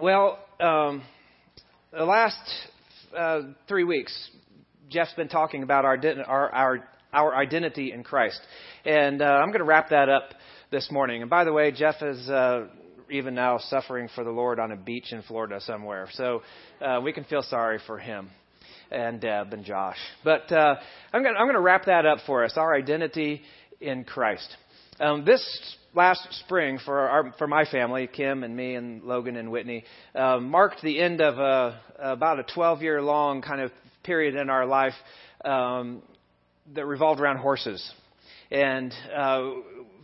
Well, um, the last uh, three weeks, Jeff's been talking about our, our, our, our identity in Christ. And uh, I'm going to wrap that up this morning. And by the way, Jeff is uh, even now suffering for the Lord on a beach in Florida somewhere. So uh, we can feel sorry for him and Deb and Josh. But uh, I'm going I'm to wrap that up for us our identity in Christ. Um, this last spring for our for my family, Kim and me and Logan and Whitney, um, marked the end of a, about a 12 year long kind of period in our life um, that revolved around horses. And uh,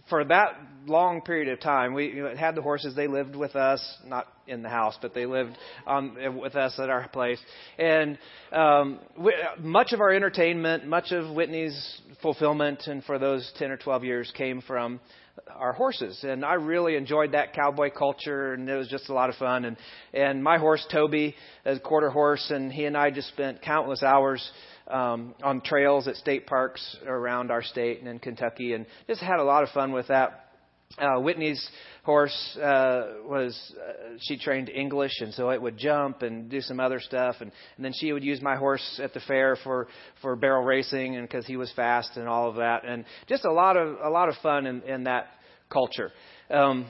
for that long period of time, we had the horses. They lived with us, not in the house, but they lived on, with us at our place. And um, we, much of our entertainment, much of Whitney's fulfillment, and for those 10 or 12 years, came from our horses. And I really enjoyed that cowboy culture, and it was just a lot of fun. And and my horse Toby, is a quarter horse, and he and I just spent countless hours um, on trails at state parks around our state and in Kentucky, and just had a lot of fun with that. Uh, Whitney's horse uh, was uh, she trained English, and so it would jump and do some other stuff, and, and then she would use my horse at the fair for for barrel racing, and because he was fast and all of that, and just a lot of a lot of fun in, in that culture. Um,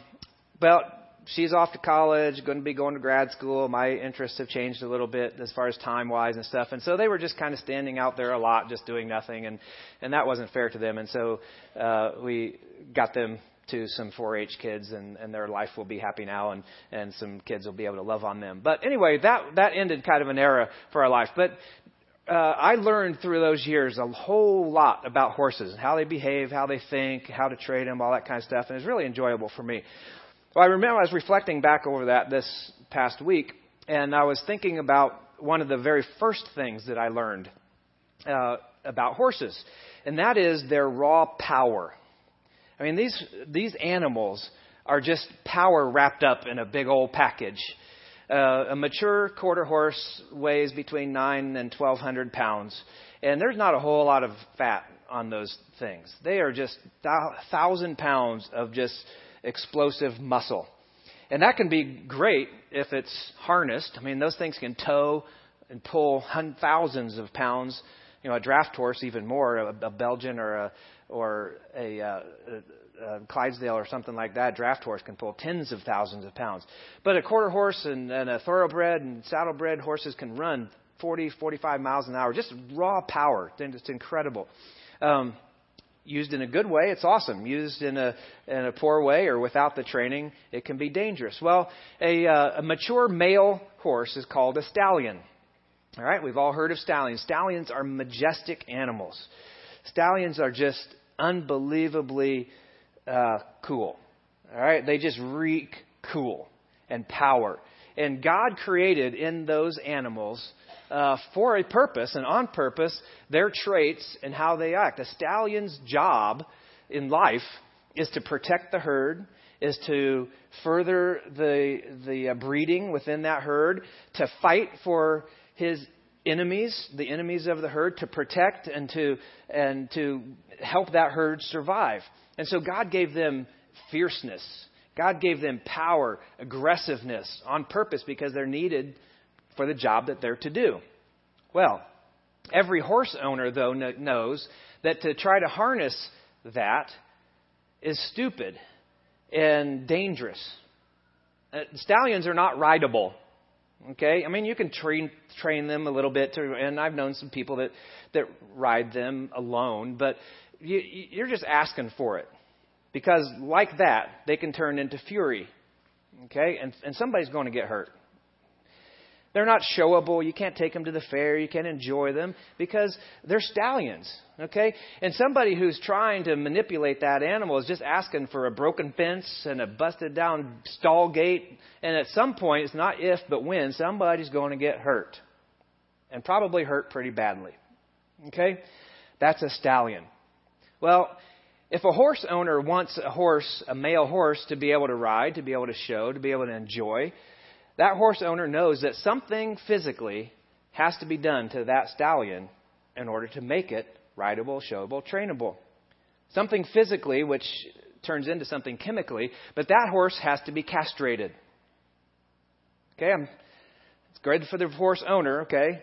but she's off to college, going to be going to grad school. My interests have changed a little bit as far as time wise and stuff. And so they were just kind of standing out there a lot, just doing nothing, and and that wasn't fair to them. And so uh, we got them to some 4-H kids, and and their life will be happy now, and and some kids will be able to love on them. But anyway, that that ended kind of an era for our life. But uh, I learned through those years a whole lot about horses, how they behave, how they think, how to trade them, all that kind of stuff, and it's really enjoyable for me. Well, I remember I was reflecting back over that this past week, and I was thinking about one of the very first things that I learned uh, about horses, and that is their raw power. I mean, these these animals are just power wrapped up in a big old package. Uh, a mature quarter horse weighs between nine and twelve hundred pounds, and there's not a whole lot of fat on those things. They are just thousand pounds of just explosive muscle. And that can be great if it's harnessed. I mean, those things can tow and pull thousands of pounds. You know, a draft horse even more, a, a Belgian or a or a, uh, a, Clydesdale or something like that. Draft horse can pull tens of thousands of pounds. But a quarter horse and, and a thoroughbred and saddlebred horses can run 40, 45 miles an hour. Just raw power. It's incredible. Um, used in a good way, it's awesome. Used in a in a poor way or without the training, it can be dangerous. Well, a, uh, a mature male horse is called a stallion. All right, we've all heard of stallions. Stallions are majestic animals. Stallions are just unbelievably uh, cool. All right, they just reek cool and power. And God created in those animals uh, for a purpose and on purpose their traits and how they act. A stallion's job in life is to protect the herd, is to further the the uh, breeding within that herd, to fight for his enemies, the enemies of the herd, to protect and to and to help that herd survive. And so God gave them fierceness. God gave them power, aggressiveness on purpose because they're needed for the job that they're to do. Well, every horse owner, though, knows that to try to harness that is stupid and dangerous. Uh, stallions are not rideable. Okay, I mean you can train train them a little bit, to, and I've known some people that that ride them alone, but you, you're just asking for it because like that they can turn into fury. Okay, and and somebody's going to get hurt. They're not showable. You can't take them to the fair. You can't enjoy them because they're stallions. Okay? And somebody who's trying to manipulate that animal is just asking for a broken fence and a busted down stall gate. And at some point, it's not if, but when, somebody's going to get hurt. And probably hurt pretty badly. Okay? That's a stallion. Well, if a horse owner wants a horse, a male horse, to be able to ride, to be able to show, to be able to enjoy, that horse owner knows that something physically has to be done to that stallion in order to make it rideable, showable, trainable. Something physically, which turns into something chemically, but that horse has to be castrated. Okay, I'm, it's good for the horse owner. Okay,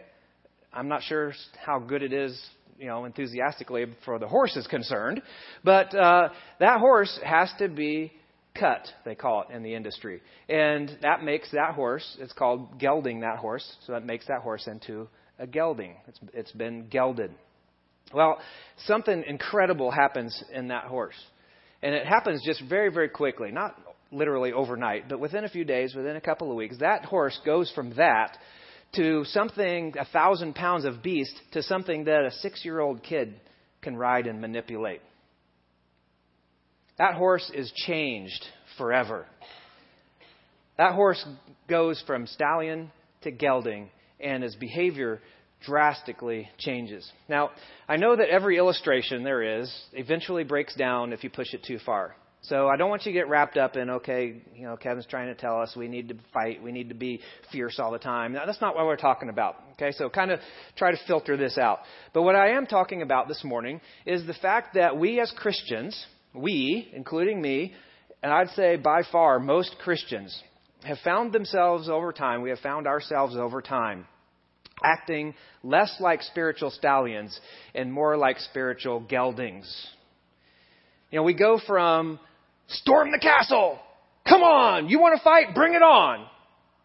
I'm not sure how good it is, you know, enthusiastically for the horse is concerned, but uh, that horse has to be cut, they call it in the industry. And that makes that horse, it's called gelding that horse, so that makes that horse into a gelding. It's, it's been gelded. Well, something incredible happens in that horse. And it happens just very, very quickly. Not literally overnight, but within a few days, within a couple of weeks, that horse goes from that to something, a thousand pounds of beast, to something that a six year old kid can ride and manipulate. That horse is changed forever. That horse goes from stallion to gelding, and his behavior drastically changes. Now, I know that every illustration there is eventually breaks down if you push it too far. So I don't want you to get wrapped up in, okay, you know, Kevin's trying to tell us we need to fight, we need to be fierce all the time. Now, that's not what we're talking about. Okay, so kind of try to filter this out. But what I am talking about this morning is the fact that we as Christians, we, including me, and I'd say by far most Christians, have found themselves over time, we have found ourselves over time, acting less like spiritual stallions and more like spiritual geldings. You know, we go from storm the castle, come on, you want to fight, bring it on.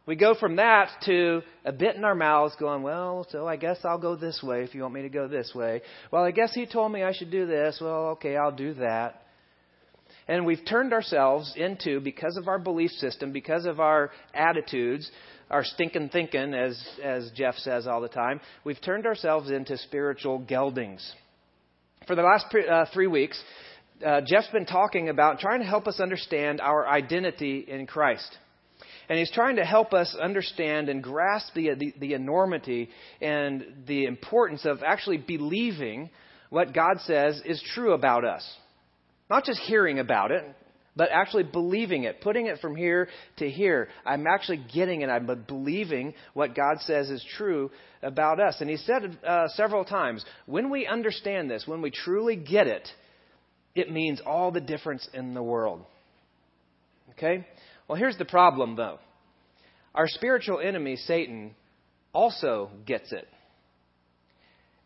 We go from that to a bit in our mouths going, well, so I guess I'll go this way if you want me to go this way. Well, I guess he told me I should do this. Well, okay, I'll do that. And we've turned ourselves into, because of our belief system, because of our attitudes, our stinking thinking, as, as Jeff says all the time, we've turned ourselves into spiritual geldings. For the last uh, three weeks, uh, Jeff's been talking about trying to help us understand our identity in Christ. And he's trying to help us understand and grasp the, the, the enormity and the importance of actually believing what God says is true about us. Not just hearing about it, but actually believing it, putting it from here to here. I'm actually getting it. I'm believing what God says is true about us. And He said uh, several times when we understand this, when we truly get it, it means all the difference in the world. Okay? Well, here's the problem, though. Our spiritual enemy, Satan, also gets it.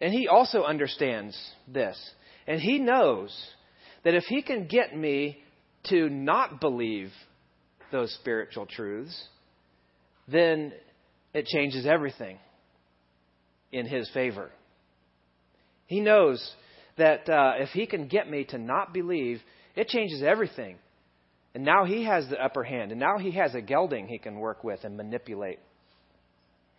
And he also understands this. And he knows that if he can get me to not believe those spiritual truths, then it changes everything in his favor. He knows that uh, if he can get me to not believe, it changes everything. And now he has the upper hand, and now he has a gelding he can work with and manipulate.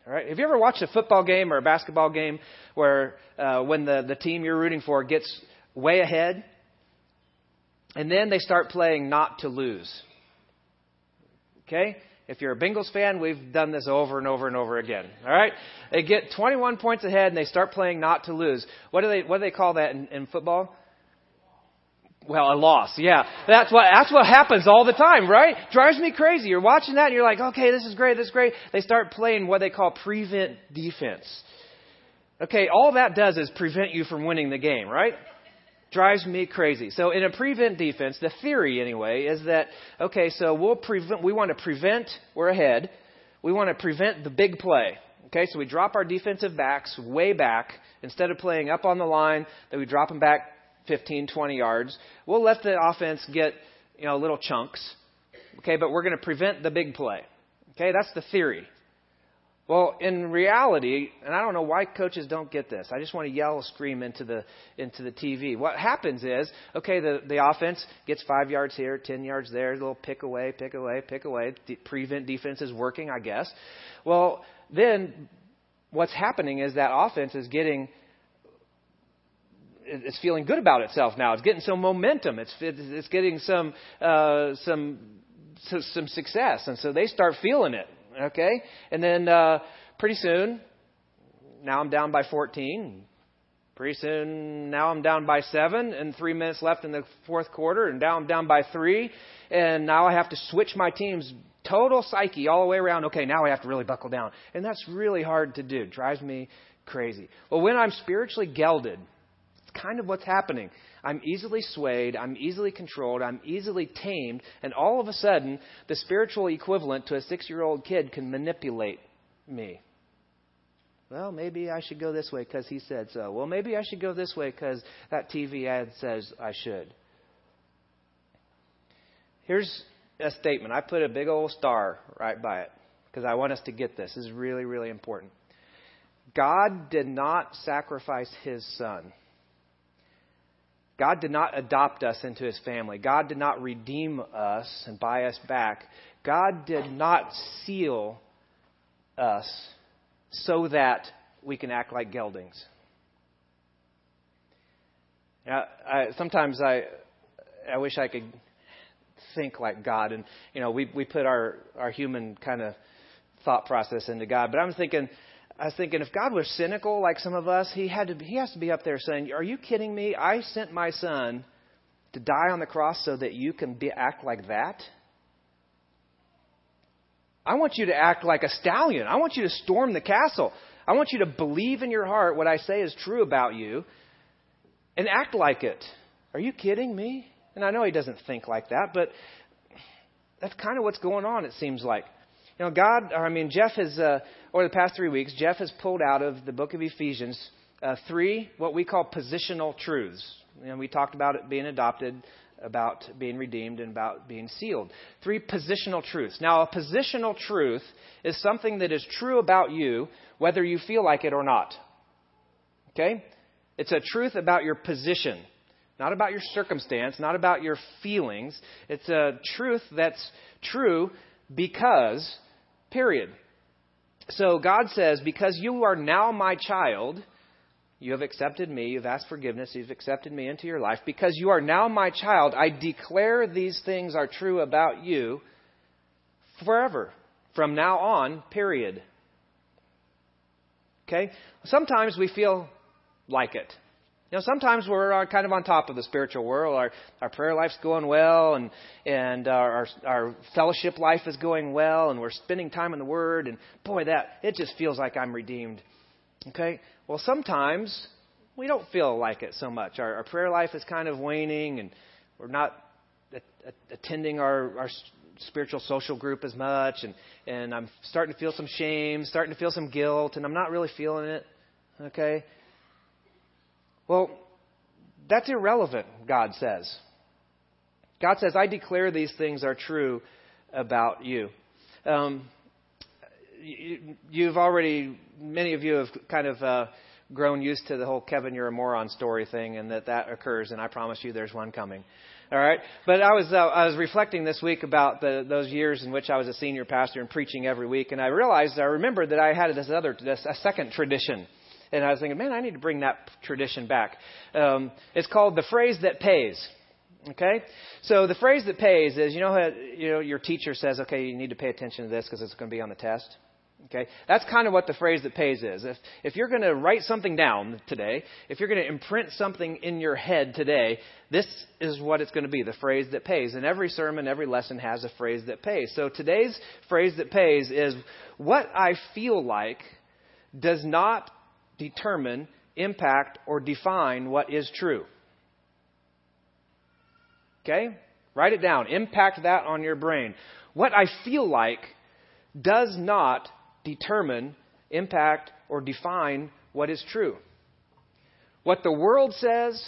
All right? Have you ever watched a football game or a basketball game where uh, when the, the team you're rooting for gets way ahead and then they start playing not to lose. Okay? If you're a Bengals fan, we've done this over and over and over again. All right? They get 21 points ahead and they start playing not to lose. What do they what do they call that in, in football? Well, a loss. Yeah. That's what that's what happens all the time, right? Drives me crazy. You're watching that and you're like, "Okay, this is great. This is great." They start playing what they call prevent defense. Okay, all that does is prevent you from winning the game, right? Drives me crazy. So in a prevent defense, the theory anyway is that okay, so we'll prevent we want to prevent we're ahead. We want to prevent the big play. Okay, so we drop our defensive backs way back instead of playing up on the line, that we drop them back 15, 20 yards. We'll let the offense get, you know, little chunks. Okay, but we're going to prevent the big play. Okay, that's the theory. Well, in reality, and I don't know why coaches don't get this. I just want to yell, scream into the into the TV. What happens is, okay, the the offense gets five yards here, ten yards there, a little pick away, pick away, pick away. De- prevent defense is working, I guess. Well, then what's happening is that offense is getting it's feeling good about itself now. It's getting some momentum. It's it's getting some uh, some some success, and so they start feeling it. Okay? And then uh, pretty soon, now I'm down by 14. Pretty soon, now I'm down by seven, and three minutes left in the fourth quarter, and now I'm down by three, and now I have to switch my team's total psyche all the way around. Okay, now I have to really buckle down, and that's really hard to do. It drives me crazy. Well, when I'm spiritually gelded, it's kind of what's happening. I'm easily swayed. I'm easily controlled. I'm easily tamed. And all of a sudden, the spiritual equivalent to a six year old kid can manipulate me. Well, maybe I should go this way because he said so. Well, maybe I should go this way because that TV ad says I should. Here's a statement. I put a big old star right by it because I want us to get this. This is really, really important. God did not sacrifice his son. God did not adopt us into his family. God did not redeem us and buy us back. God did not seal us so that we can act like geldings. Now, I, sometimes I, I wish I could think like God, and you know, we we put our our human kind of thought process into God. But I'm thinking, I was thinking, if God was cynical like some of us, he had to he has to be up there saying, "Are you kidding me? I sent my son to die on the cross so that you can be, act like that." I want you to act like a stallion. I want you to storm the castle. I want you to believe in your heart what I say is true about you and act like it. Are you kidding me? And I know he doesn't think like that, but that's kind of what's going on, it seems like. You know, God, I mean, Jeff has, uh, over the past three weeks, Jeff has pulled out of the book of Ephesians uh, three what we call positional truths. And we talked about it being adopted, about being redeemed and about being sealed. Three positional truths. Now, a positional truth is something that is true about you, whether you feel like it or not. Okay? It's a truth about your position, not about your circumstance, not about your feelings. It's a truth that's true because, period. So God says, Because you are now my child, you have accepted me. You've asked forgiveness. You've accepted me into your life. Because you are now my child, I declare these things are true about you forever. From now on, period. Okay? Sometimes we feel like it. You know, sometimes we're uh, kind of on top of the spiritual world. Our, our prayer life's going well, and, and our, our fellowship life is going well, and we're spending time in the Word, and boy, that, it just feels like I'm redeemed. Okay? Well, sometimes we don't feel like it so much. Our, our prayer life is kind of waning, and we're not a, a, attending our, our spiritual social group as much, and, and I'm starting to feel some shame, starting to feel some guilt, and I'm not really feeling it. Okay? Well, that's irrelevant, God says. God says, I declare these things are true about you. Um, you've already, many of you have kind of uh, grown used to the whole Kevin, you're a moron story thing, and that that occurs, and I promise you there's one coming. All right, but I was uh, I was reflecting this week about the, those years in which I was a senior pastor and preaching every week, and I realized I remembered that I had this other this, a second tradition, and I was thinking, man, I need to bring that tradition back. Um, it's called the phrase that pays. Okay, so the phrase that pays is you know how, you know your teacher says, okay, you need to pay attention to this because it's going to be on the test. Okay? That's kind of what the phrase that pays is. If, if you're going to write something down today, if you're going to imprint something in your head today, this is what it's going to be the phrase that pays. And every sermon, every lesson has a phrase that pays. So today's phrase that pays is what I feel like does not determine, impact, or define what is true. Okay? Write it down. Impact that on your brain. What I feel like does not determine, impact, or define what is true. What the world says,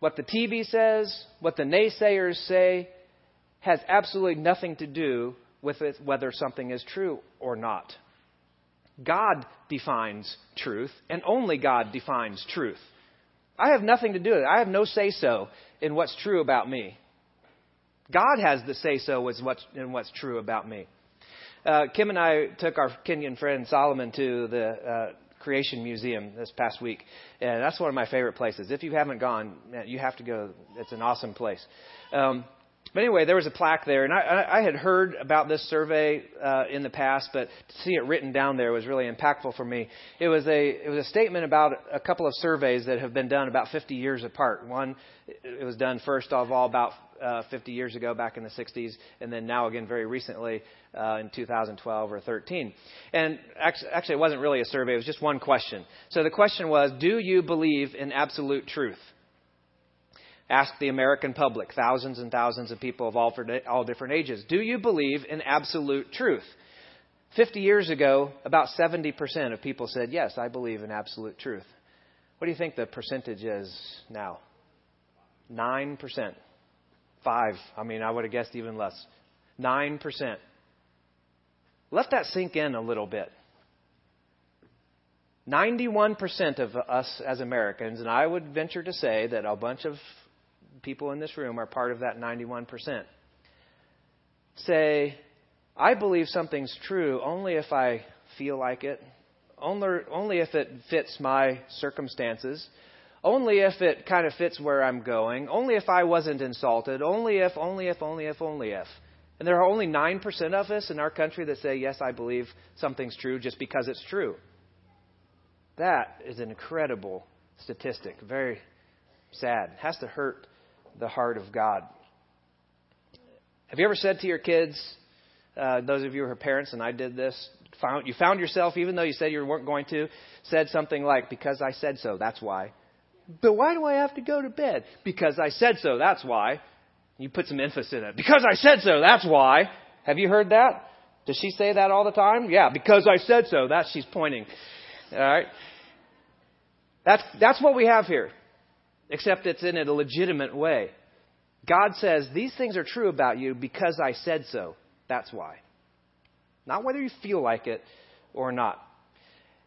what the TV says, what the naysayers say, has absolutely nothing to do with it, whether something is true or not. God defines truth, and only God defines truth. I have nothing to do with it. I have no say so in what's true about me. God has the say so in what's true about me. Uh, Kim and I took our Kenyan friend Solomon to the uh, Creation Museum this past week, and that's one of my favorite places. If you haven't gone, you have to go. It's an awesome place. Um, but anyway, there was a plaque there, and I, I had heard about this survey uh, in the past, but to see it written down there was really impactful for me. It was a it was a statement about a couple of surveys that have been done about 50 years apart. One, it was done first of all about uh, 50 years ago, back in the 60s, and then now again very recently uh, in 2012 or 13. And actually, actually, it wasn't really a survey; it was just one question. So the question was, "Do you believe in absolute truth?" Ask the American public, thousands and thousands of people of all, all different ages. Do you believe in absolute truth? 50 years ago, about 70% of people said, Yes, I believe in absolute truth. What do you think the percentage is now? 9%. 5. I mean, I would have guessed even less. 9%. Let that sink in a little bit. 91% of us as Americans, and I would venture to say that a bunch of people in this room are part of that 91%, say, I believe something's true only if I feel like it, only, only if it fits my circumstances, only if it kind of fits where I'm going, only if I wasn't insulted, only if, only if, only if, only if. And there are only 9% of us in our country that say, yes, I believe something's true just because it's true. That is an incredible statistic. Very sad. It has to hurt the heart of God. Have you ever said to your kids, uh, those of you who are parents, and I did this, found, you found yourself, even though you said you weren't going to, said something like, Because I said so, that's why. But why do I have to go to bed? Because I said so, that's why. You put some emphasis in it. Because I said so, that's why. Have you heard that? Does she say that all the time? Yeah, because I said so. That's she's pointing. All right. That's that's what we have here except it's in a legitimate way. God says, These things are true about you because I said so. That's why. Not whether you feel like it or not.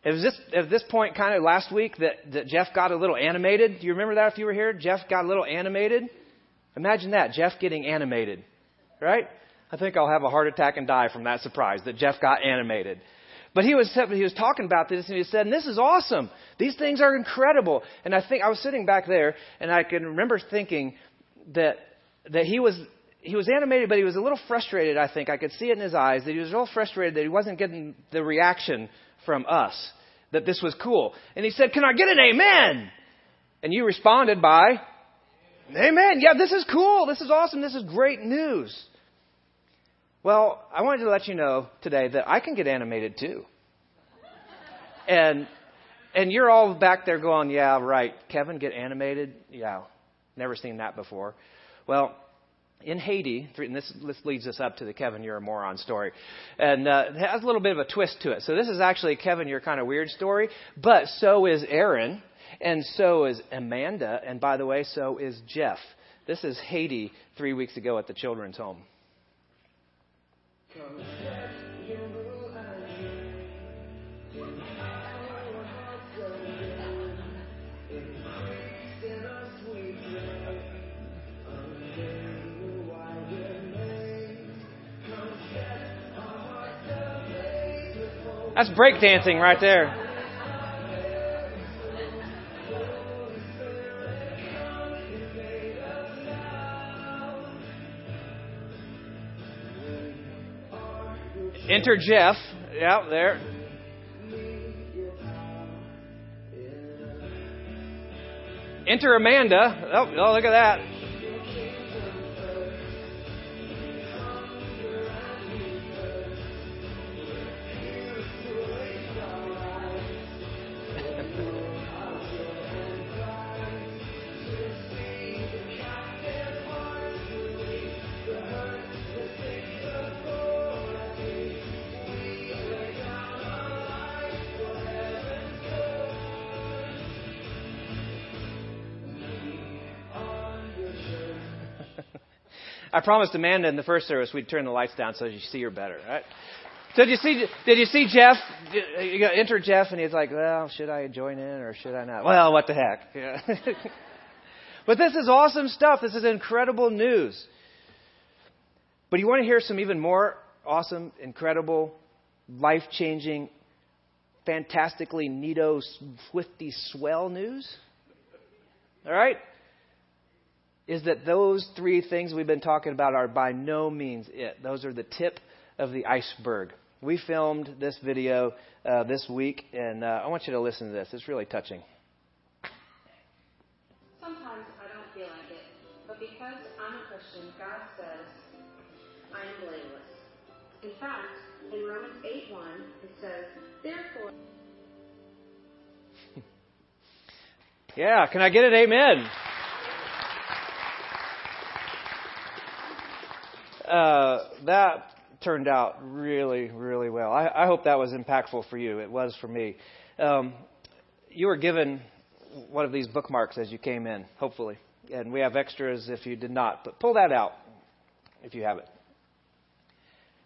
It was this, at this point, kind of last week, that, that Jeff got a little animated. Do you remember that if you were here? Jeff got a little animated. Imagine that, Jeff getting animated. Right? I think I'll have a heart attack and die from that surprise that Jeff got animated. But he was, he was talking about this and he said, and this is awesome. These things are incredible. And I think I was sitting back there and I can remember thinking that, that he was, he was animated, but he was a little frustrated, I think. I could see it in his eyes that he was a little frustrated that he wasn't getting the reaction from us, that this was cool. And he said, Can I get an amen? And you responded by, Amen. Yeah, this is cool. This is awesome. This is great news. Well, I wanted to let you know today that I can get animated too. And and you're all back there going, "Yeah, right. Kevin get animated? Yeah. Never seen that before." Well, in Haiti, and this, this leads us up to the Kevin, you're a moron story. And uh, it has a little bit of a twist to it. So this is actually Kevin, you're kind of weird story, but so is Aaron, and so is Amanda, and by the way, so is Jeff. This is Haiti three weeks ago at the children's home. That's breakdancing right there. Enter Jeff. Yeah, there. Enter Amanda. Oh, oh, look at that. I promised Amanda in the first service we'd turn the lights down so you see her better, right? So did you see? Did you see Jeff? You enter Jeff, and he's like, "Well, should I join in or should I not?" Well, what the heck? Yeah. but this is awesome stuff. This is incredible news. But you want to hear some even more awesome, incredible, life-changing, fantastically neato, swifty, swell news? All right is that those three things we've been talking about are by no means it. Those are the tip of the iceberg. We filmed this video uh, this week, and uh, I want you to listen to this. It's really touching. Sometimes I don't feel like it, but because I'm a Christian, God says I am blameless. In fact, in Romans 8 1, it says, Therefore. yeah, can I get an amen? Uh, that turned out really, really well. I, I hope that was impactful for you. It was for me. Um, you were given one of these bookmarks as you came in, hopefully. And we have extras if you did not. But pull that out if you have it.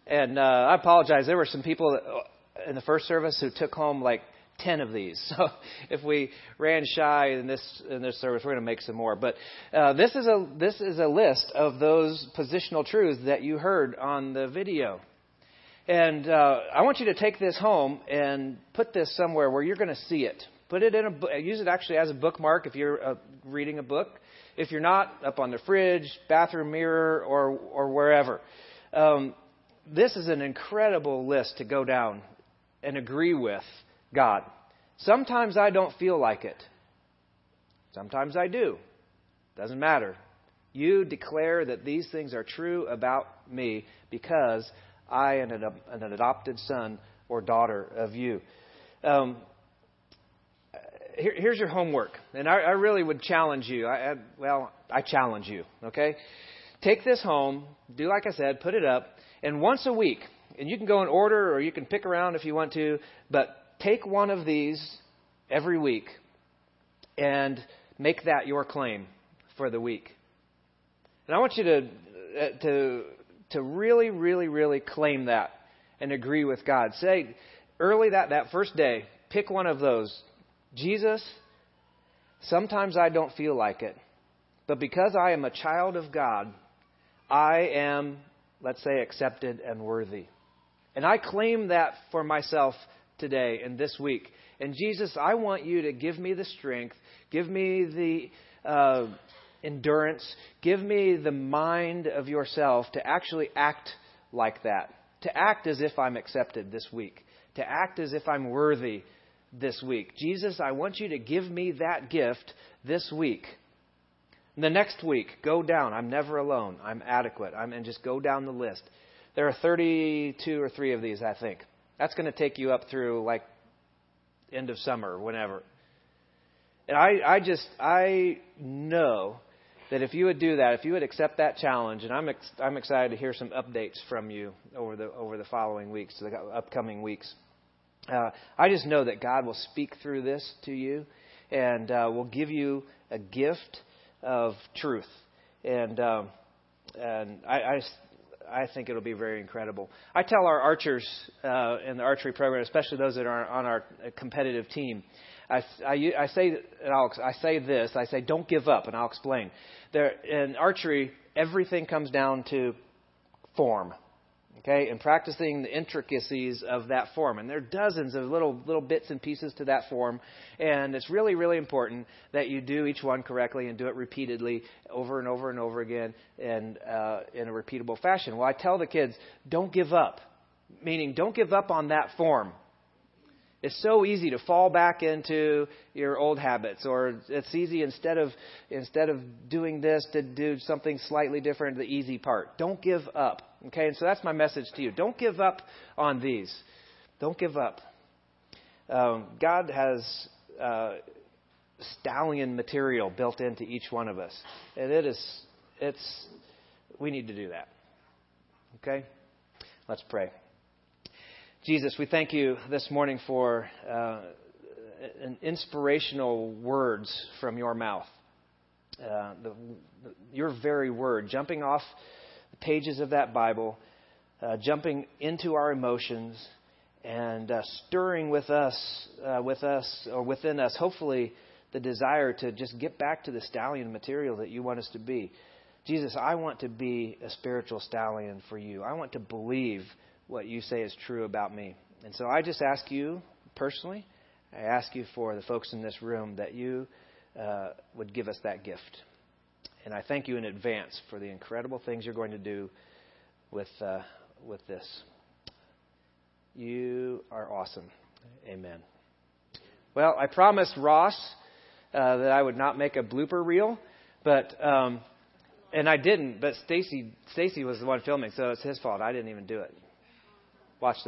And uh, I apologize. There were some people that, in the first service who took home like 10 of these. So if we ran shy in this in this service, we're going to make some more. But uh, this is a this is a list of those positional truths that you heard on the video. And uh, I want you to take this home and put this somewhere where you're going to see it. Put it in a use it actually as a bookmark if you're uh, reading a book. If you're not, up on the fridge, bathroom mirror, or or wherever. Um, this is an incredible list to go down and agree with God. Sometimes I don't feel like it. Sometimes I do. Doesn't matter. You declare that these things are true about me because I am an, adopted son or daughter of you. Um, here, here's your homework, and I, I really would challenge you. I, I, well, I challenge you. Okay, take this home. Do like I said, put it up, and once a week, and you can go in order or you can pick around if you want to, but take one of these every week and make that your claim for the week. And I want you to uh, to to really, really, really claim that and agree with God. Say early that that first day, pick one of those. Jesus, sometimes I don't feel like it, but because I am a child of God, I am, let's say, accepted and worthy. And I claim that for myself today and this week. And Jesus, I want you to give me the strength, give me the uh, endurance, give me the mind of yourself to actually act like that, to act as if I'm accepted this week, to act as if I'm worthy this week. Jesus, I want you to give me that gift this week. The next week, go down. I'm never alone. I'm adequate. I'm, and just go down the list. There are 32 or 3 of these, I think. That's going to take you up through like end of summer, whenever. And I, I just, I know that if you would do that, if you would accept that challenge, and I'm, ex- I'm excited to hear some updates from you over the over the following weeks, the upcoming weeks. Uh, I just know that God will speak through this to you, and uh, will give you a gift of truth. And um, and I, I I think it'll be very incredible. I tell our archers uh, in the archery program, especially those that are on our competitive team, I, I, I say and I'll, I say this. I say don't give up, and I'll explain. There in archery, everything comes down to form okay, and practicing the intricacies of that form. And there are dozens of little little bits and pieces to that form, and it's really really important that you do each one correctly and do it repeatedly over and over and over again and uh, in a repeatable fashion. Well, I tell the kids, don't give up, meaning don't give up on that form. It's so easy to fall back into your old habits, or it's easy instead of instead of doing this to do something slightly different, the easy part. Don't give up. Okay, and so that's my message to you. Don't give up on these. Don't give up. Um, God has uh, stallion material built into each one of us, and it is it's we need to do that. Okay, let's pray. Jesus, we thank you this morning for uh, an inspirational words from your mouth. Uh, the, the, your very word, jumping off the pages of that Bible, uh, jumping into our emotions, and uh, stirring with us, uh, with us, or within us, hopefully, the desire to just get back to the stallion material that you want us to be. Jesus, I want to be a spiritual stallion for you. I want to believe what you say is true about me. And so I just ask you personally, I ask you for the folks in this room that you uh, would give us that gift. And I thank you in advance for the incredible things you're going to do with, uh, with this. You are awesome. Amen. Well, I promised Ross uh, that I would not make a blooper reel, but um, and I didn't. But Stacy Stacy was the one filming, so it's his fault. I didn't even do it. Watch this.